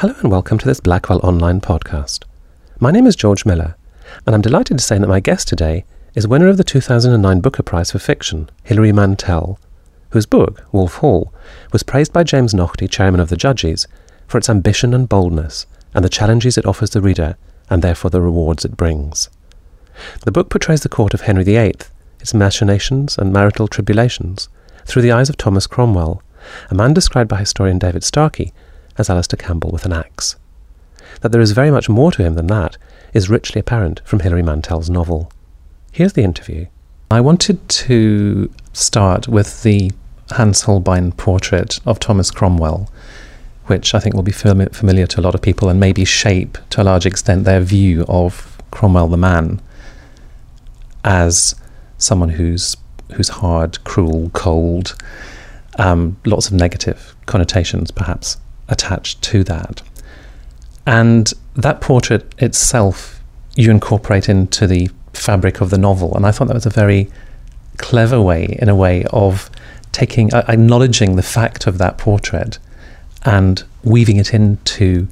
Hello and welcome to this Blackwell Online podcast. My name is George Miller, and I'm delighted to say that my guest today is winner of the 2009 Booker Prize for Fiction, Hilary Mantel, whose book, Wolf Hall, was praised by James Naughtie, chairman of the judges, for its ambition and boldness, and the challenges it offers the reader, and therefore the rewards it brings. The book portrays the court of Henry VIII, its machinations and marital tribulations, through the eyes of Thomas Cromwell, a man described by historian David Starkey as Alastair Campbell with an axe. That there is very much more to him than that is richly apparent from Hilary Mantel's novel. Here's the interview. I wanted to start with the Hans Holbein portrait of Thomas Cromwell, which I think will be fam- familiar to a lot of people and maybe shape to a large extent their view of Cromwell the man as someone who's who's hard, cruel, cold, um, lots of negative connotations perhaps attached to that. And that portrait itself, you incorporate into the fabric of the novel. And I thought that was a very clever way, in a way, of taking, uh, acknowledging the fact of that portrait and weaving it into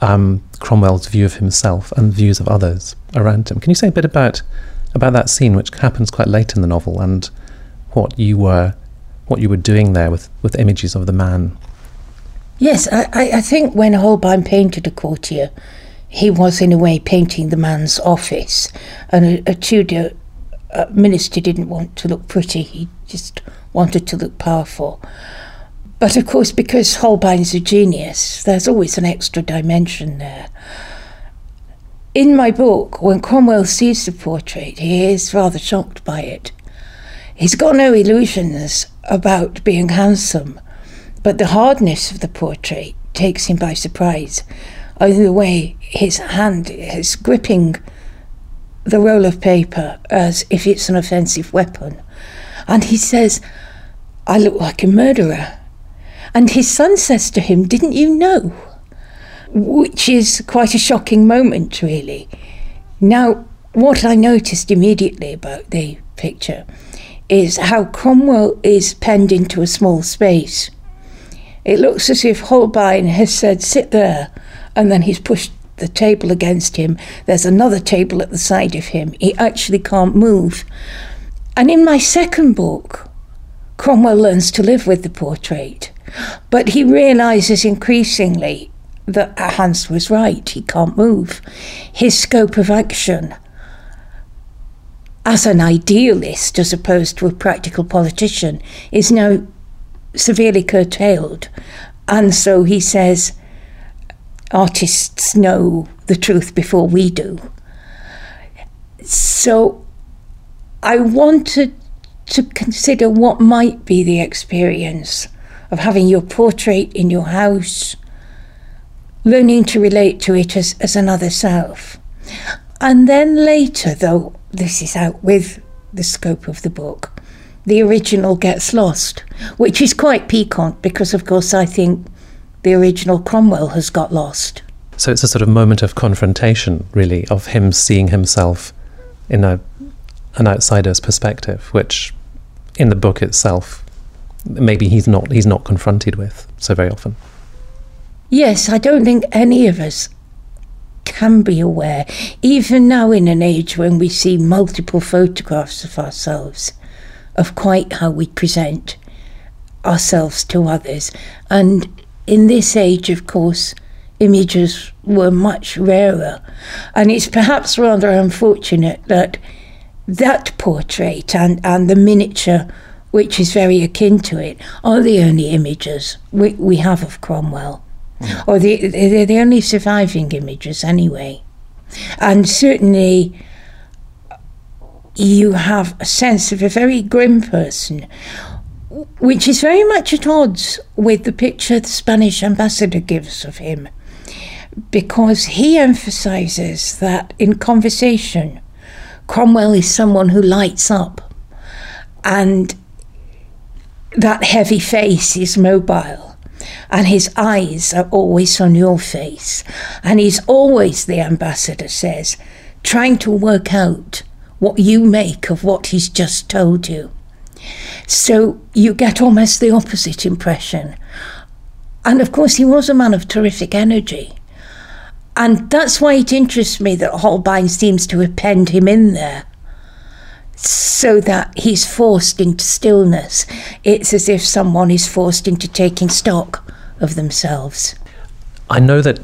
um, Cromwell's view of himself and views of others around him. Can you say a bit about about that scene, which happens quite late in the novel, and what you were what you were doing there with, with images of the man? Yes, I, I think when Holbein painted a courtier, he was in a way painting the man's office. And a, a Tudor uh, minister didn't want to look pretty, he just wanted to look powerful. But of course, because Holbein's a genius, there's always an extra dimension there. In my book, when Cromwell sees the portrait, he is rather shocked by it. He's got no illusions about being handsome but the hardness of the portrait takes him by surprise. In the way his hand is gripping the roll of paper as if it's an offensive weapon. And he says, I look like a murderer. And his son says to him, Didn't you know? Which is quite a shocking moment, really. Now, what I noticed immediately about the picture is how Cromwell is penned into a small space. It looks as if Holbein has said, sit there, and then he's pushed the table against him. There's another table at the side of him. He actually can't move. And in my second book, Cromwell learns to live with the portrait, but he realizes increasingly that Hans was right. He can't move. His scope of action as an idealist as opposed to a practical politician is now severely curtailed. And so he says, artists know the truth before we do. So I wanted to consider what might be the experience of having your portrait in your house, learning to relate to it as, as another self. And then later, though this is out with the scope of the book, the original gets lost, which is quite piquant because, of course, I think the original Cromwell has got lost. So it's a sort of moment of confrontation, really, of him seeing himself in a an outsider's perspective, which in the book itself maybe he's not he's not confronted with so very often. Yes, I don't think any of us can be aware, even now in an age when we see multiple photographs of ourselves of quite how we present ourselves to others. And in this age, of course, images were much rarer. And it's perhaps rather unfortunate that that portrait and, and the miniature, which is very akin to it, are the only images we, we have of Cromwell. Mm. Or the, they're the only surviving images, anyway. And certainly you have a sense of a very grim person, which is very much at odds with the picture the Spanish ambassador gives of him, because he emphasizes that in conversation, Cromwell is someone who lights up, and that heavy face is mobile. And his eyes are always on your face. And he's always, the ambassador says, trying to work out what you make of what he's just told you. So you get almost the opposite impression. And of course, he was a man of terrific energy. And that's why it interests me that Holbein seems to have penned him in there so that he's forced into stillness. It's as if someone is forced into taking stock of themselves. I know that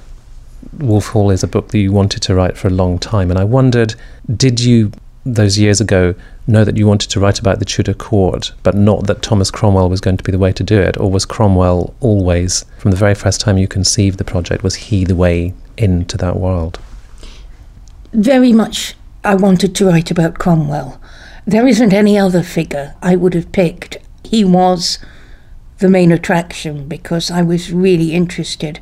Wolf Hall is a book that you wanted to write for a long time, and I wondered did you, those years ago, know that you wanted to write about the Tudor court, but not that Thomas Cromwell was going to be the way to do it? Or was Cromwell always, from the very first time you conceived the project, was he the way into that world? Very much I wanted to write about Cromwell. There isn't any other figure I would have picked. He was the main attraction because I was really interested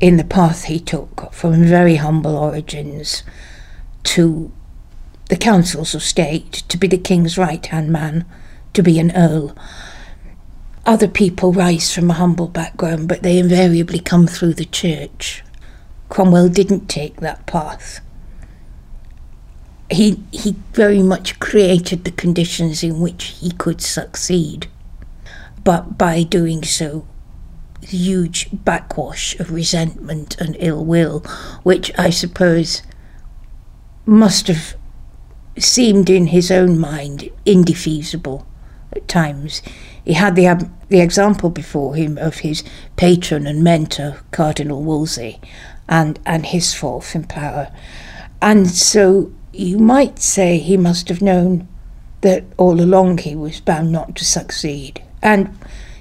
in the path he took from very humble origins to the councils of state, to be the king's right hand man, to be an earl. Other people rise from a humble background, but they invariably come through the church. Cromwell didn't take that path. He, he very much created the conditions in which he could succeed, but by doing so, huge backwash of resentment and ill will, which I suppose must have seemed in his own mind indefeasible at times. He had the, the example before him of his patron and mentor, Cardinal Wolsey, and, and his fall from power. And so you might say he must have known that all along he was bound not to succeed. And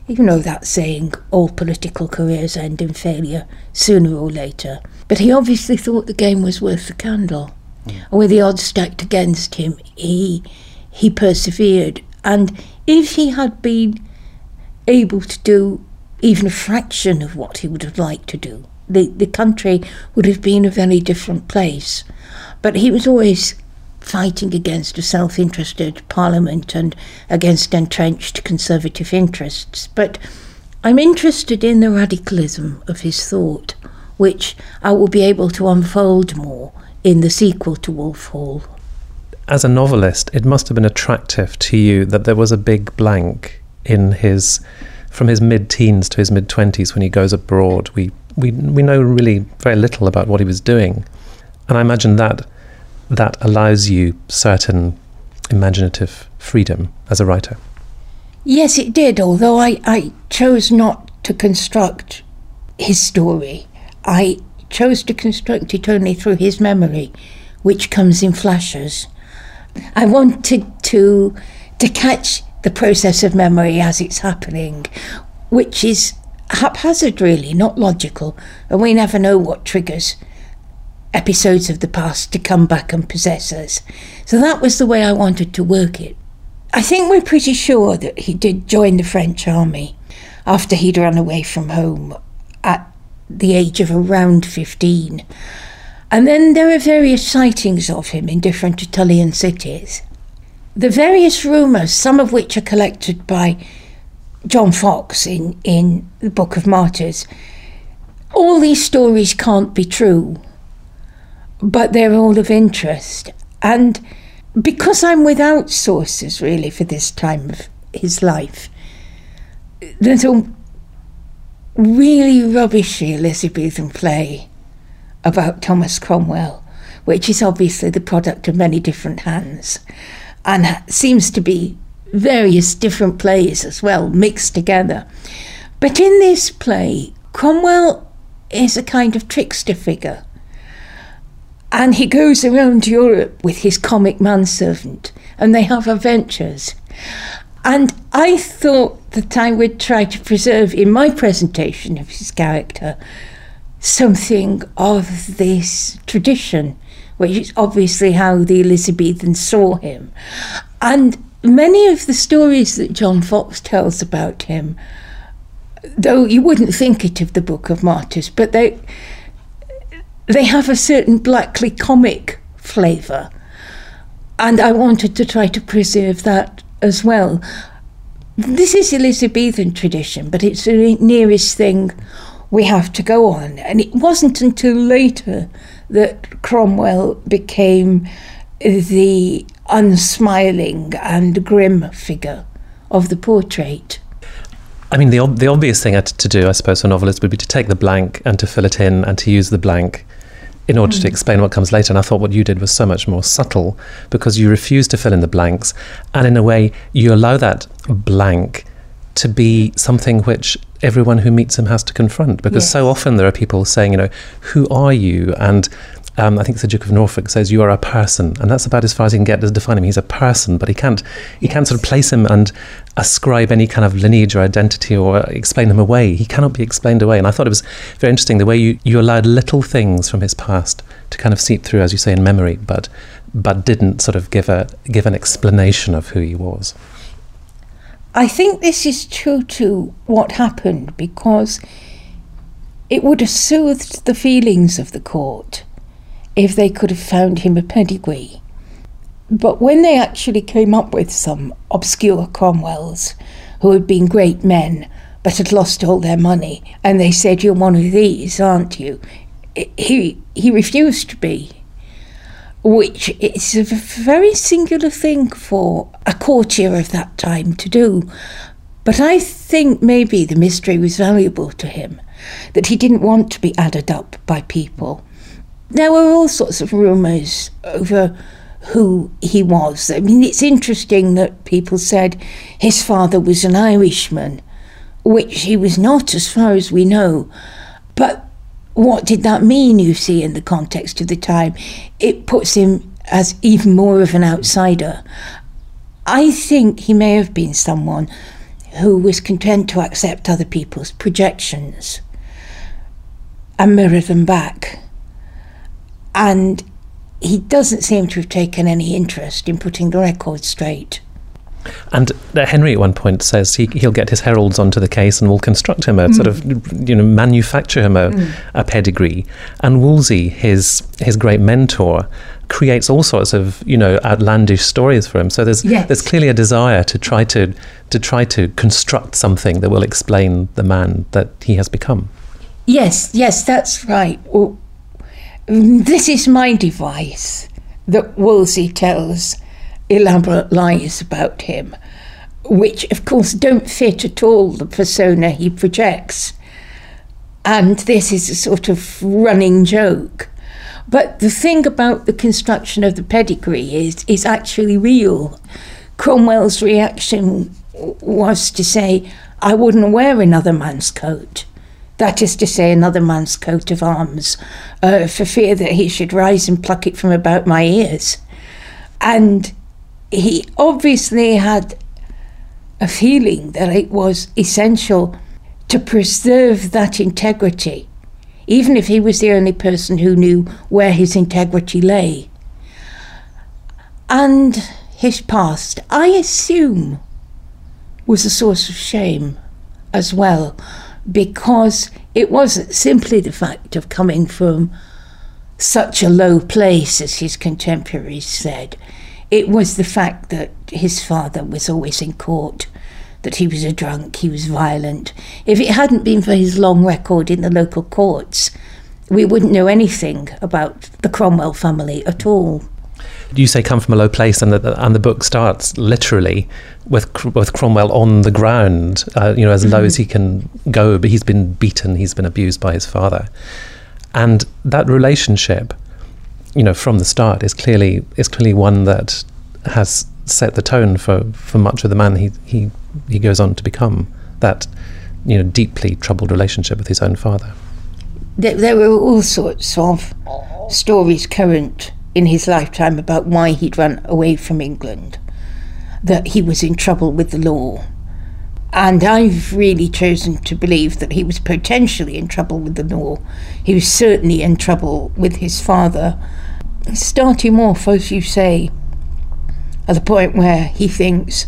you know that saying, all political careers end in failure sooner or later. But he obviously thought the game was worth the candle. Mm. With the odds stacked against him, he he persevered. And if he had been able to do even a fraction of what he would have liked to do, the, the country would have been a very different place. But he was always fighting against a self interested parliament and against entrenched conservative interests. But I'm interested in the radicalism of his thought, which I will be able to unfold more in the sequel to Wolf Hall. As a novelist, it must have been attractive to you that there was a big blank in his from his mid teens to his mid 20s when he goes abroad. We, we, we know really very little about what he was doing. And I imagine that that allows you certain imaginative freedom as a writer. Yes, it did, although I, I chose not to construct his story. I chose to construct it only through his memory, which comes in flashes. I wanted to to catch the process of memory as it's happening, which is haphazard really, not logical, and we never know what triggers episodes of the past to come back and possess us. So that was the way I wanted to work it. I think we're pretty sure that he did join the French army after he'd run away from home at the age of around 15. And then there are various sightings of him in different Italian cities. The various rumours, some of which are collected by John Foxe in, in the Book of Martyrs, all these stories can't be true but they're all of interest. And because I'm without sources really for this time of his life, there's a really rubbishy Elizabethan play about Thomas Cromwell, which is obviously the product of many different hands and seems to be various different plays as well, mixed together. But in this play, Cromwell is a kind of trickster figure and he goes around Europe with his comic manservant, and they have adventures. And I thought that I would try to preserve in my presentation of his character something of this tradition, which is obviously how the Elizabethans saw him. And many of the stories that John Foxe tells about him, though you wouldn't think it of the Book of Martyrs, but they they have a certain blackly comic flavour. And I wanted to try to preserve that as well. This is Elizabethan tradition, but it's the nearest thing we have to go on. And it wasn't until later that Cromwell became the unsmiling and grim figure of the portrait. I mean, the, ob- the obvious thing to do, I suppose, for novelists would be to take the blank and to fill it in and to use the blank in order mm. to explain what comes later. And I thought what you did was so much more subtle because you refuse to fill in the blanks. And in a way, you allow that blank to be something which everyone who meets him has to confront because yes. so often there are people saying, you know, who are you? And um, I think it's the Duke of Norfolk says you are a person, and that's about as far as he can get to define him. He's a person, but he can't he yes. can't sort of place him and ascribe any kind of lineage or identity or explain him away. He cannot be explained away. And I thought it was very interesting the way you, you allowed little things from his past to kind of seep through, as you say, in memory, but but didn't sort of give a give an explanation of who he was. I think this is true to what happened because it would have soothed the feelings of the court if they could have found him a pedigree. But when they actually came up with some obscure Cromwells who had been great men but had lost all their money, and they said, You're one of these, aren't you? He, he refused to be, which is a very singular thing for a courtier of that time to do. But I think maybe the mystery was valuable to him, that he didn't want to be added up by people there were all sorts of rumours over who he was. I mean, it's interesting that people said his father was an Irishman, which he was not, as far as we know. But what did that mean, you see, in the context of the time? It puts him as even more of an outsider. I think he may have been someone who was content to accept other people's projections and mirror them back and he doesn't seem to have taken any interest in putting the record straight. And uh, Henry at one point says he, he'll get his heralds onto the case and will construct him a mm. sort of, you know, manufacture him a, mm. a pedigree. And Wolsey, his his great mentor, creates all sorts of, you know, outlandish stories for him. So there's yes. there's clearly a desire to try to to try to construct something that will explain the man that he has become. Yes, yes, that's right. Well, this is my device that Wolsey tells elaborate lies about him, which of course don't fit at all the persona he projects. And this is a sort of running joke. But the thing about the construction of the pedigree is, is actually real. Cromwell's reaction was to say, I wouldn't wear another man's coat that is to say, another man's coat of arms, uh, for fear that he should rise and pluck it from about my ears. And he obviously had a feeling that it was essential to preserve that integrity, even if he was the only person who knew where his integrity lay. And his past, I assume, was a source of shame as well because it wasn't simply the fact of coming from such a low place, as his contemporaries said. It was the fact that his father was always in court, that he was a drunk, he was violent. If it hadn't been for his long record in the local courts, we wouldn't know anything about the Cromwell family at all you say come from a low place, and the and the book starts literally with with Cromwell on the ground, uh, you know, as mm-hmm. low as he can go. But he's been beaten, he's been abused by his father, and that relationship, you know, from the start is clearly is clearly one that has set the tone for, for much of the man he he he goes on to become. That you know deeply troubled relationship with his own father. There, there were all sorts of stories current in his lifetime about why he'd run away from England, that he was in trouble with the law. And I've really chosen to believe that he was potentially in trouble with the law. He was certainly in trouble with his father. Starting off, as you say, at the point where he thinks,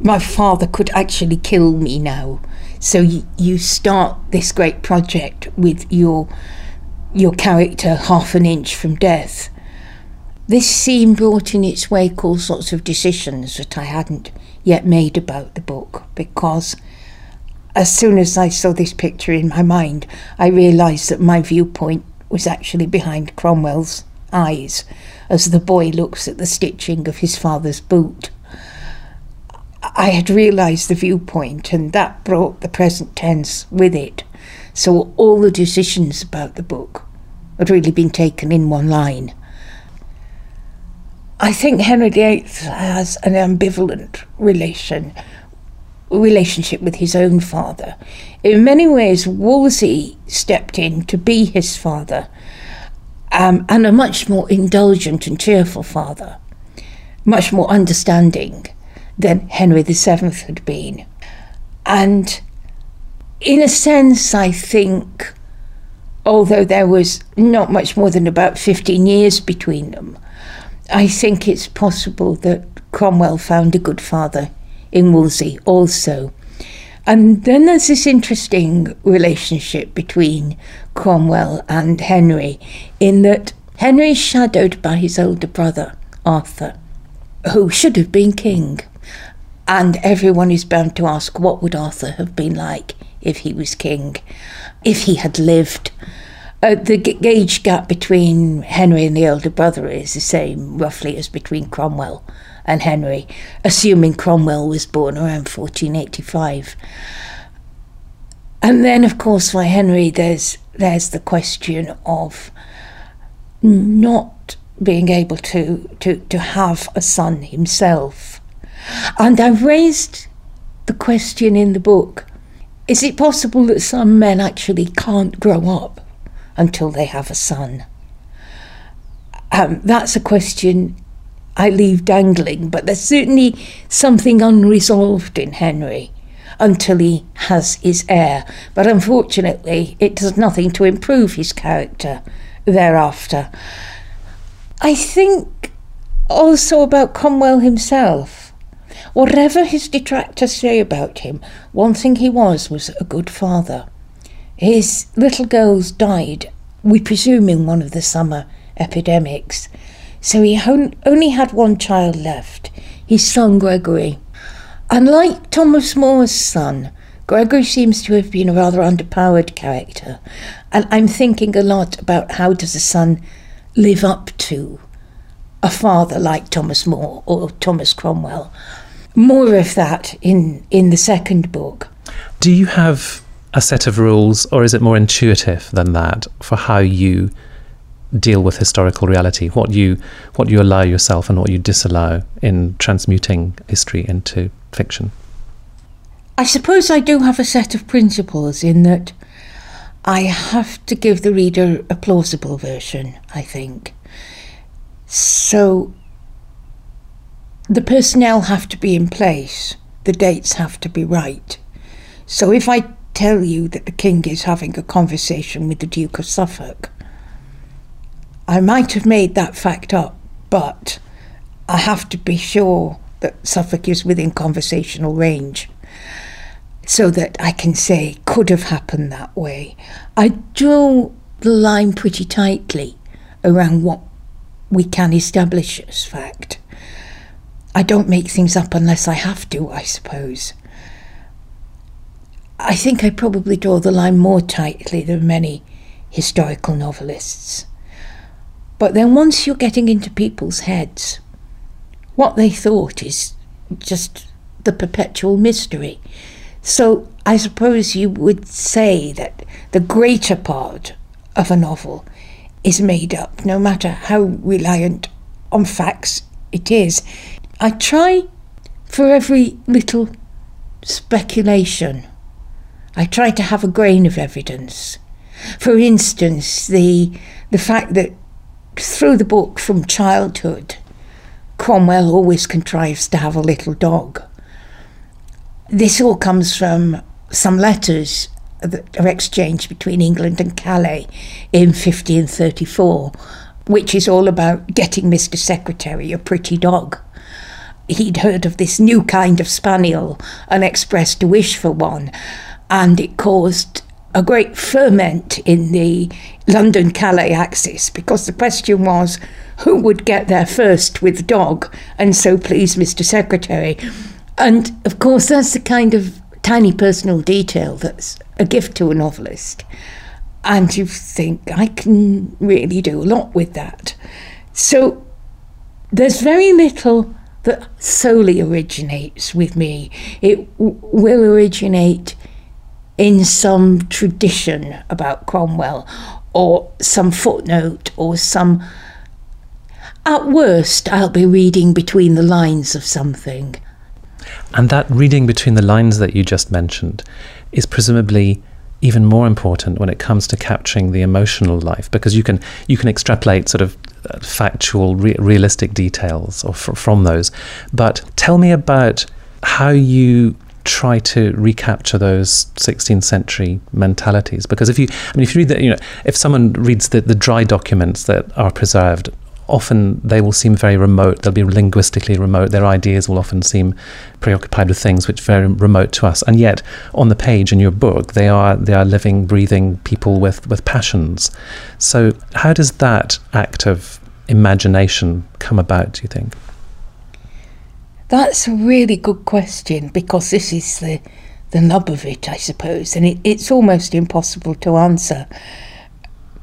my father could actually kill me now. So you start this great project with your your character half an inch from death. This scene brought in its wake all sorts of decisions that I hadn't yet made about the book because as soon as I saw this picture in my mind, I realised that my viewpoint was actually behind Cromwell's eyes as the boy looks at the stitching of his father's boot. I had realised the viewpoint, and that brought the present tense with it. So all the decisions about the book had really been taken in one line. I think Henry VIII has an ambivalent relation relationship with his own father. In many ways, Wolsey stepped in to be his father, um, and a much more indulgent and cheerful father, much more understanding than Henry VII had been. And in a sense, I think, although there was not much more than about 15 years between them, I think it's possible that Cromwell found a good father in Wolsey also. And then there's this interesting relationship between Cromwell and Henry, in that Henry is shadowed by his older brother, Arthur, who should have been king. And everyone is bound to ask what would Arthur have been like if he was king, if he had lived. Uh, the age gap between Henry and the elder brother is the same, roughly, as between Cromwell and Henry, assuming Cromwell was born around 1485. And then, of course, for Henry, there's there's the question of not being able to, to, to have a son himself. And I've raised the question in the book is it possible that some men actually can't grow up until they have a son? Um, that's a question I leave dangling, but there's certainly something unresolved in Henry until he has his heir. But unfortunately, it does nothing to improve his character thereafter. I think also about Cromwell himself. Whatever his detractors say about him, one thing he was was a good father. His little girls died, we presume, in one of the summer epidemics. So he only had one child left, his son Gregory. Unlike Thomas More's son, Gregory seems to have been a rather underpowered character, and I'm thinking a lot about how does a son live up to a father like Thomas More or Thomas Cromwell. More of that in in the second book. Do you have a set of rules, or is it more intuitive than that for how you deal with historical reality, what you what you allow yourself and what you disallow in transmuting history into fiction. I suppose I do have a set of principles in that I have to give the reader a plausible version, I think. So the personnel have to be in place, the dates have to be right. So if I tell you that the king is having a conversation with the Duke of Suffolk, I might have made that fact up, but I have to be sure that Suffolk is within conversational range so that I can say could have happened that way. I draw the line pretty tightly around what we can establish as fact. I don't make things up unless I have to, I suppose. I think I probably draw the line more tightly than many historical novelists. But then once you're getting into people's heads, what they thought is just the perpetual mystery. So I suppose you would say that the greater part of a novel is made up, no matter how reliant on facts it is. I try for every little speculation, I try to have a grain of evidence. For instance, the the fact that through the book from childhood, Cromwell always contrives to have a little dog. This all comes from some letters that are exchanged between England and Calais in 1534, which is all about getting Mr. Secretary a pretty dog. He'd heard of this new kind of spaniel and expressed a wish for one, and it caused a great ferment in the London Calais axis because the question was who would get there first with the dog and so please Mr. Secretary. And of course, that's the kind of tiny personal detail that's a gift to a novelist. And you think, I can really do a lot with that. So there's very little that solely originates with me. It w- will originate in some tradition about Cromwell or some footnote or some. At worst, I'll be reading between the lines of something. And that reading between the lines that you just mentioned is presumably even more important when it comes to capturing the emotional life because you can you can extrapolate sort of Uh, factual re- realistic details or fr- from those. But tell me about how you try to recapture those 16th century mentalities. Because if you i mean if you read that you know if someone reads the, the dry documents that are preserved often they will seem very remote. They'll be linguistically remote. Their ideas will often seem preoccupied with things which are very remote to us. And yet, on the page in your book, they are they are living, breathing people with with passions. So, how does that act of imagination come about? Do you think? That's a really good question because this is the the nub of it, I suppose, and it, it's almost impossible to answer.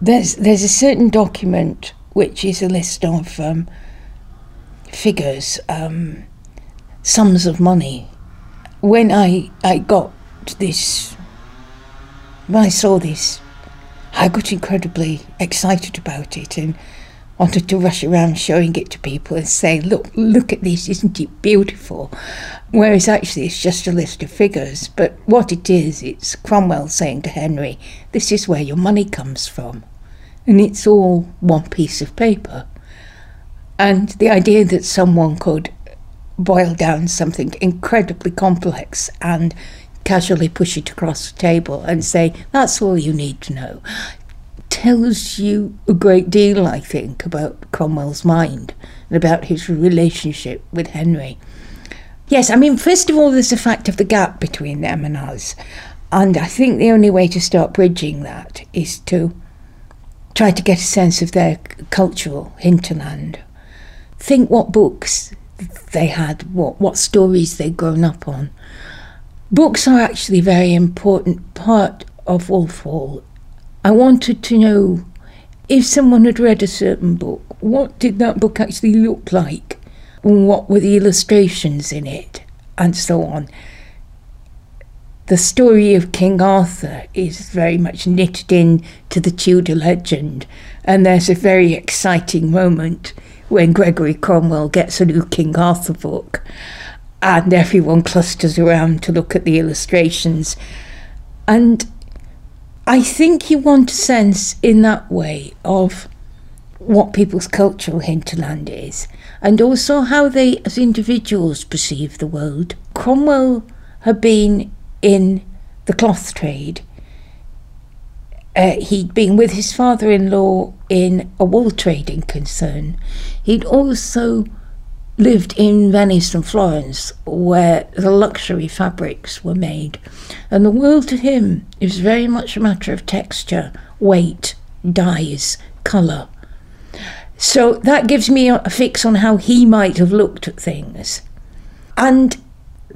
There's there's a certain document which is a list of um, figures, um, sums of money. When I, I got this, when I saw this, I got incredibly excited about it and wanted to rush around showing it to people and say, look, look at this, isn't it beautiful? Whereas actually it's just a list of figures. But what it is, it's Cromwell saying to Henry, this is where your money comes from and it's all one piece of paper. And the idea that someone could boil down something incredibly complex and casually push it across the table and say, that's all you need to know, tells you a great deal, I think, about Cromwell's mind and about his relationship with Henry. Yes, I mean, first of all, there's the fact of the gap between them and us. And I think the only way to start bridging that is to try to get a sense of their cultural hinterland. Think what books they had, what, what stories they'd grown up on. Books are actually a very important part of Wolf Hall. I wanted to know if someone had read a certain book, what did that book actually look like? What were the illustrations in it? And so on the story of King Arthur is very much knitted in to the Tudor legend, and there's a very exciting moment when Gregory Cromwell gets a new King Arthur book, and everyone clusters around to look at the illustrations. And I think you want a sense in that way of what people's cultural hinterland is, and also how they, as individuals, perceive the world. Cromwell had been in the cloth trade. Uh, he'd been with his father in law in a wool trading concern. He'd also lived in Venice and Florence, where the luxury fabrics were made. And the world to him is very much a matter of texture, weight, dyes, colour. So that gives me a fix on how he might have looked at things. And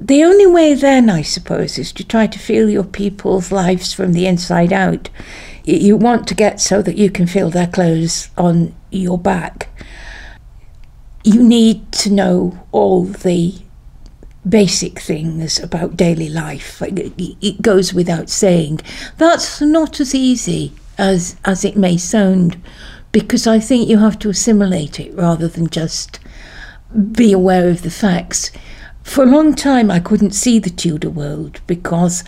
the only way then, I suppose, is to try to feel your people's lives from the inside out. You want to get so that you can feel their clothes on your back. You need to know all the basic things about daily life. It goes without saying. That's not as easy as, as it may sound, because I think you have to assimilate it rather than just be aware of the facts. For a long time, I couldn't see the Tudor world because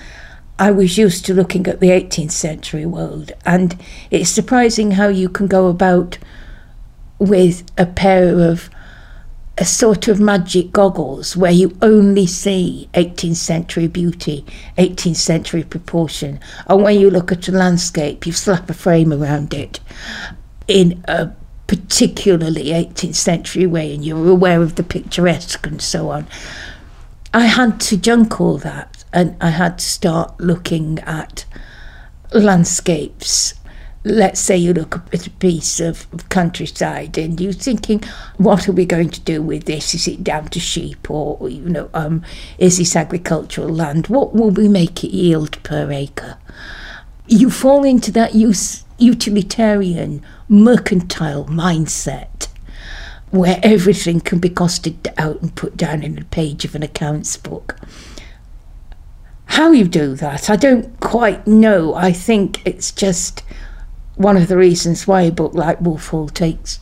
I was used to looking at the 18th century world. And it's surprising how you can go about with a pair of a sort of magic goggles where you only see 18th century beauty, 18th century proportion. And when you look at a landscape, you slap a frame around it in a particularly 18th century way, and you're aware of the picturesque and so on. I had to junk all that and I had to start looking at landscapes. Let's say you look at a piece of countryside and you're thinking, what are we going to do with this? Is it down to sheep or, you know, um, is this agricultural land? What will we make it yield per acre? You fall into that use, utilitarian, mercantile mindset where everything can be costed out and put down in a page of an accounts book. How you do that, I don't quite know. I think it's just one of the reasons why a book like Wolf Hall takes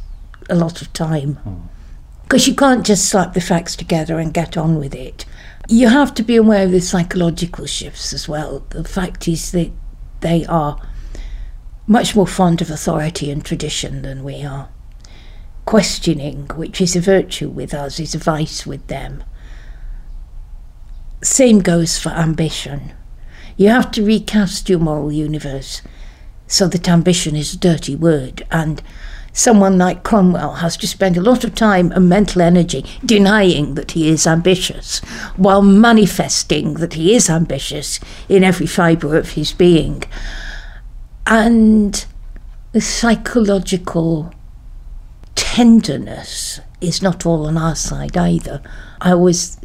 a lot of time. Hmm. Because you can't just slap the facts together and get on with it. You have to be aware of the psychological shifts as well. The fact is that they are much more fond of authority and tradition than we are. Questioning, which is a virtue with us, is a vice with them. Same goes for ambition. You have to recast your moral universe so that ambition is a dirty word, and someone like Cromwell has to spend a lot of time and mental energy denying that he is ambitious, while manifesting that he is ambitious in every fibre of his being. And the psychological tenderness is not all on our side either. I was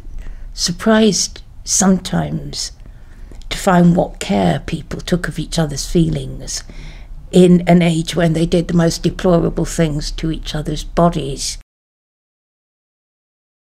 surprised sometimes to find what care people took of each other's feelings in an age when they did the most deplorable things to each other's bodies.